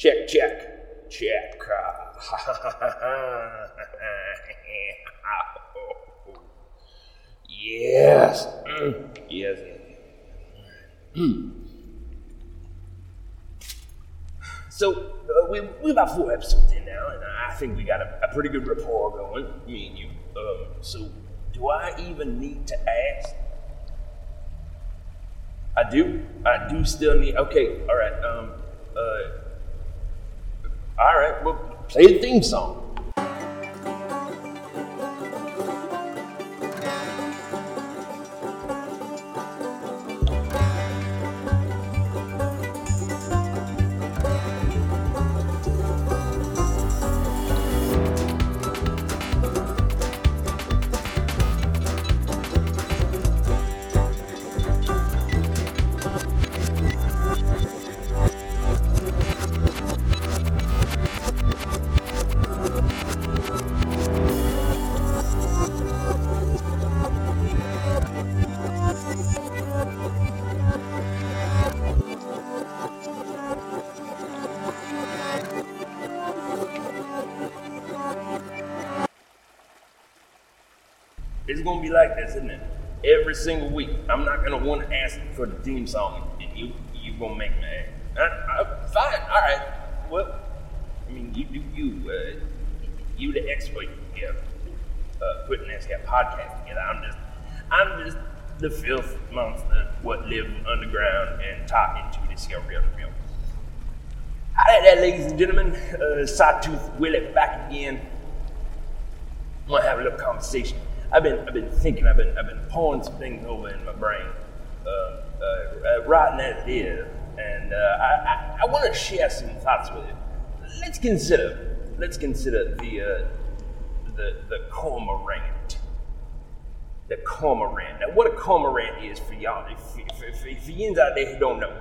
Check, check, check. yes. Mm. Yes. Mm. So uh, we we about four episodes in now, and I think we got a, a pretty good rapport going, me and you. Um, so do I even need to ask? I do. I do still need. Okay. All right. Um. Uh. All right. Well, play the theme song. It's gonna be like this, isn't it? Every single week, I'm not gonna want to ask for the theme song, and you you gonna make me. I, fine, all right. Well, I mean, you do you. Uh, you the expert here, uh, putting this here podcast together. I'm just, I'm just the filth monster what live underground and talk into this here real real. Hi there, ladies and gentlemen. Uh, Sawtooth Willie back again. I want to have a little conversation. I've been, I've been thinking, I've been, I've been poring some things over in my brain, uh, uh, writing as it is, and uh, I, I, I want to share some thoughts with you. Let's consider, let's consider the, uh, the, the cormorant. The cormorant. Now, what a cormorant is for y'all, if, for, for, for yins out there who don't know,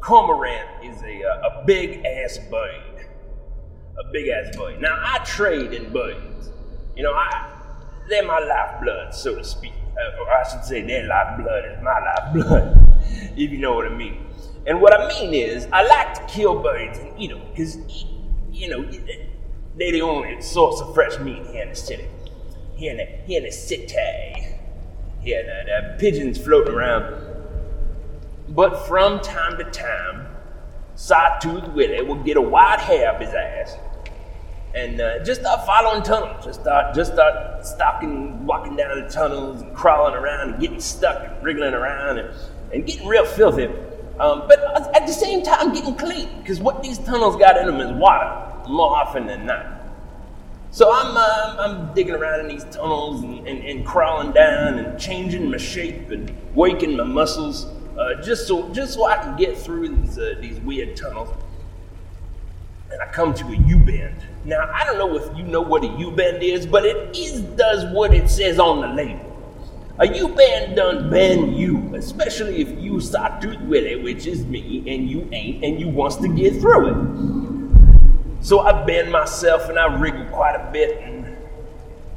cormorant is a, uh, a big ass bird. A big ass bird. Now, I trade in birds. You know, I, they're my lifeblood, so to speak. Uh, or I should say, their lifeblood is my lifeblood, if you know what I mean. And what I mean is, I like to kill birds and eat them, because, you know, they're the only source of fresh meat here in the city. Here in the, here in the city. Here, the, the pigeons floating around. But from time to time, Sawtooth Willie will get a white hair up his ass and uh, just start following tunnels. Just start, just start stalking, walking down the tunnels, and crawling around, and getting stuck, and wriggling around, and, and getting real filthy. Um, but at the same time, getting clean, because what these tunnels got in them is water, more often than not. So I'm, uh, I'm digging around in these tunnels and, and, and, crawling down and changing my shape and waking my muscles, uh, just so just so I can get through these uh, these weird tunnels come to a U-bend. Now, I don't know if you know what a U-bend is, but it is does what it says on the label. A U-bend done bend you, especially if you Sawtooth Willie, which is me, and you ain't, and you wants to get through it. So I bend myself and I wriggle quite a bit, and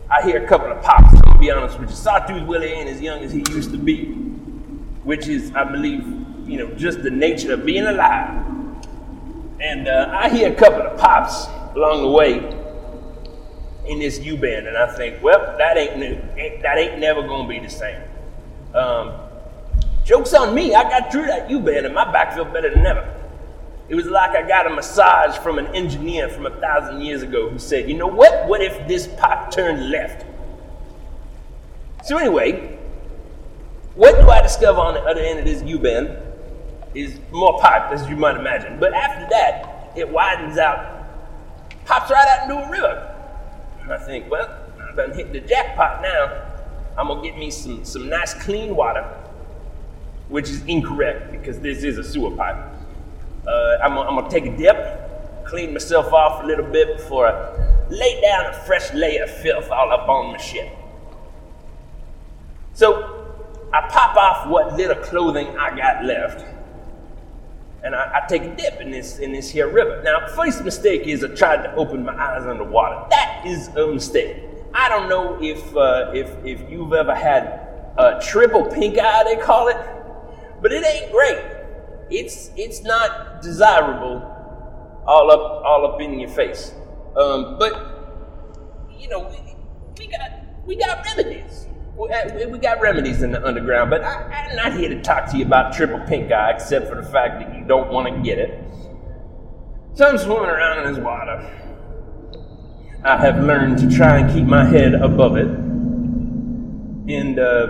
I hear a couple of pops. Gonna be honest with you, Sawtooth Willie ain't as young as he used to be, which is, I believe, you know, just the nature of being alive. And uh, I hear a couple of pops along the way in this U bend, and I think, well, that ain't new. That ain't never gonna be the same. Um, jokes on me. I got through that U bend, and my back felt better than ever. It was like I got a massage from an engineer from a thousand years ago who said, you know what? What if this pop turned left? So anyway, what do I discover on the other end of this U bend? Is more pipe, as you might imagine. But after that, it widens out, pops right out into a river. And I think, well, I'm done hit the jackpot now. I'm gonna get me some, some nice clean water, which is incorrect because this is a sewer pipe. Uh, I'm, gonna, I'm gonna take a dip, clean myself off a little bit before I lay down a fresh layer of filth all up on my shit. So I pop off what little clothing I got left and I, I, take a dip in this in this here river. Now, first mistake is I tried to open my eyes underwater. That is a mistake. I don't know if uh, if if you've ever had a triple pink eye, they call it, but it ain't great. It's it's not desirable all up, all up in your face. Um, but you know, we, we got we got remedies. We, we got remedies in the underground, but I, I'm not here to talk to you about triple pink eye, except for the fact that you don't want to get it. So I'm swimming around in this water. I have learned to try and keep my head above it. And uh,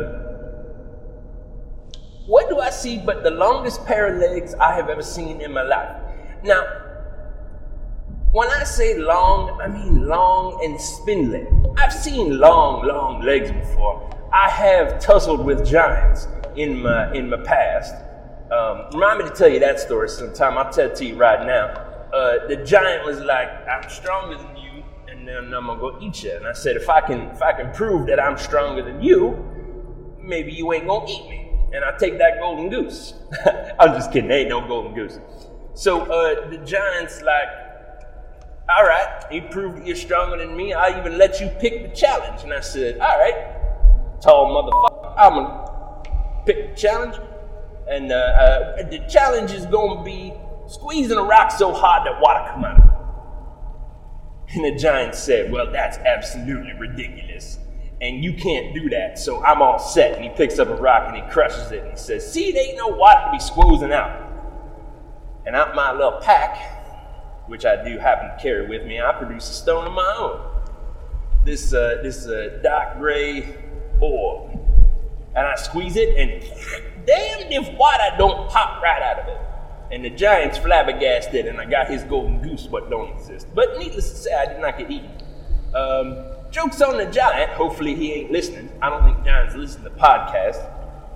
what do I see but the longest pair of legs I have ever seen in my life? Now, when I say long, I mean long and spindly. I've seen long, long legs before. I have tussled with giants in my in my past. Um, remind me to tell you that story sometime. I'll tell it to you right now. Uh, the giant was like, "I'm stronger than you, and then I'm gonna go eat you." And I said, "If I can, if I can prove that I'm stronger than you, maybe you ain't gonna eat me." And I take that golden goose. I'm just kidding. There ain't no golden goose. So uh, the giant's like, "All right, you proved that you're stronger than me. I even let you pick the challenge." And I said, "All right." tall motherfucker. I'm gonna pick the challenge, and uh, uh, the challenge is gonna be squeezing a rock so hard that water come out. And the giant said, "Well, that's absolutely ridiculous." and you can't do that, so I'm all set. And he picks up a rock and he crushes it and he says, See, there ain't no water to be squoozing out. And out my little pack, which I do happen to carry with me, I produce a stone of my own. This, uh, this uh, dark gray orb. And I squeeze it, and damn if water don't pop right out of it. And the giant's flabbergasted, and I got his golden goose, what don't exist. But needless to say, I did not get eaten. Um, jokes on the giant. Hopefully, he ain't listening. I don't think giants listen to podcasts.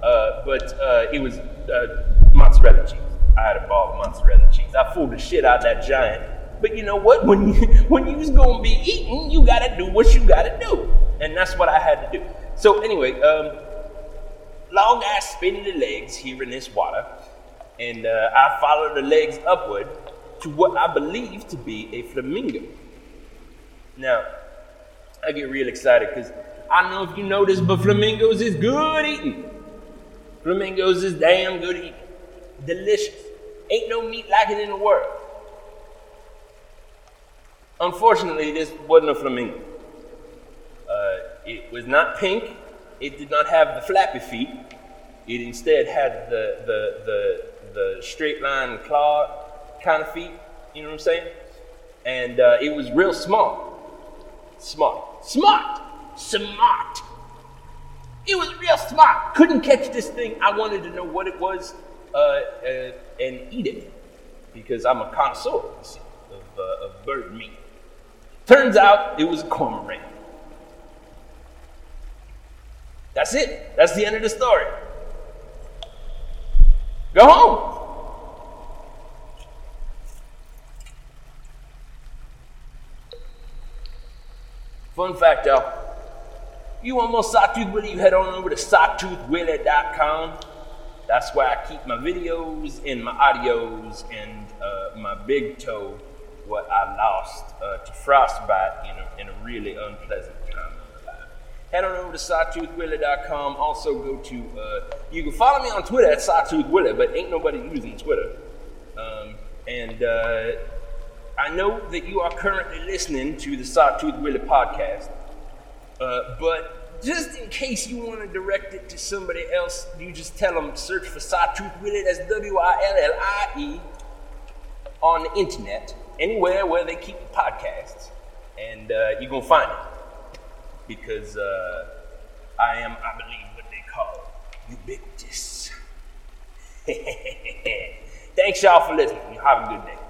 Uh, but uh, it was uh, mozzarella cheese. I had a ball of mozzarella cheese. I fooled the shit out of that giant. But you know what? When you when you's gonna be eating, you gotta do what you gotta do, and that's what I had to do. So anyway, um, long ass spinning the legs here in this water, and uh, I follow the legs upward to what I believe to be a flamingo. Now, I get real excited because I don't know if you know this, but flamingos is good eating. Flamingos is damn good eating. Delicious. Ain't no meat it in the world. Unfortunately, this wasn't a flamingo. Uh, it was not pink. It did not have the flappy feet. It instead had the, the, the, the straight line claw kind of feet. You know what I'm saying? And uh, it was real smart. Smart. Smart! Smart! It was real smart. Couldn't catch this thing. I wanted to know what it was uh, uh, and eat it because I'm a connoisseur of, uh, of bird meat. Turns out it was a cormorant. That's it. That's the end of the story. Go home. Fun fact, y'all. You want more Sawtooth Willie? You head on over to sawtoothwillie.com. That's where I keep my videos and my audios and uh, my big toe, what I lost uh, to frostbite in a, in a really unpleasant time head on over to sawtoothwillie.com. Also, go to, uh, you can follow me on Twitter at sawtoothwillie, but ain't nobody using Twitter. Um, and uh, I know that you are currently listening to the Sawtooth Willie podcast, uh, but just in case you want to direct it to somebody else, you just tell them search for Sawtooth Willie, that's W I L L I E, on the internet, anywhere where they keep the podcasts, and uh, you're going to find it because uh, I am, I believe, what they call ubiquitous. Thanks, y'all, for listening. You have a good day.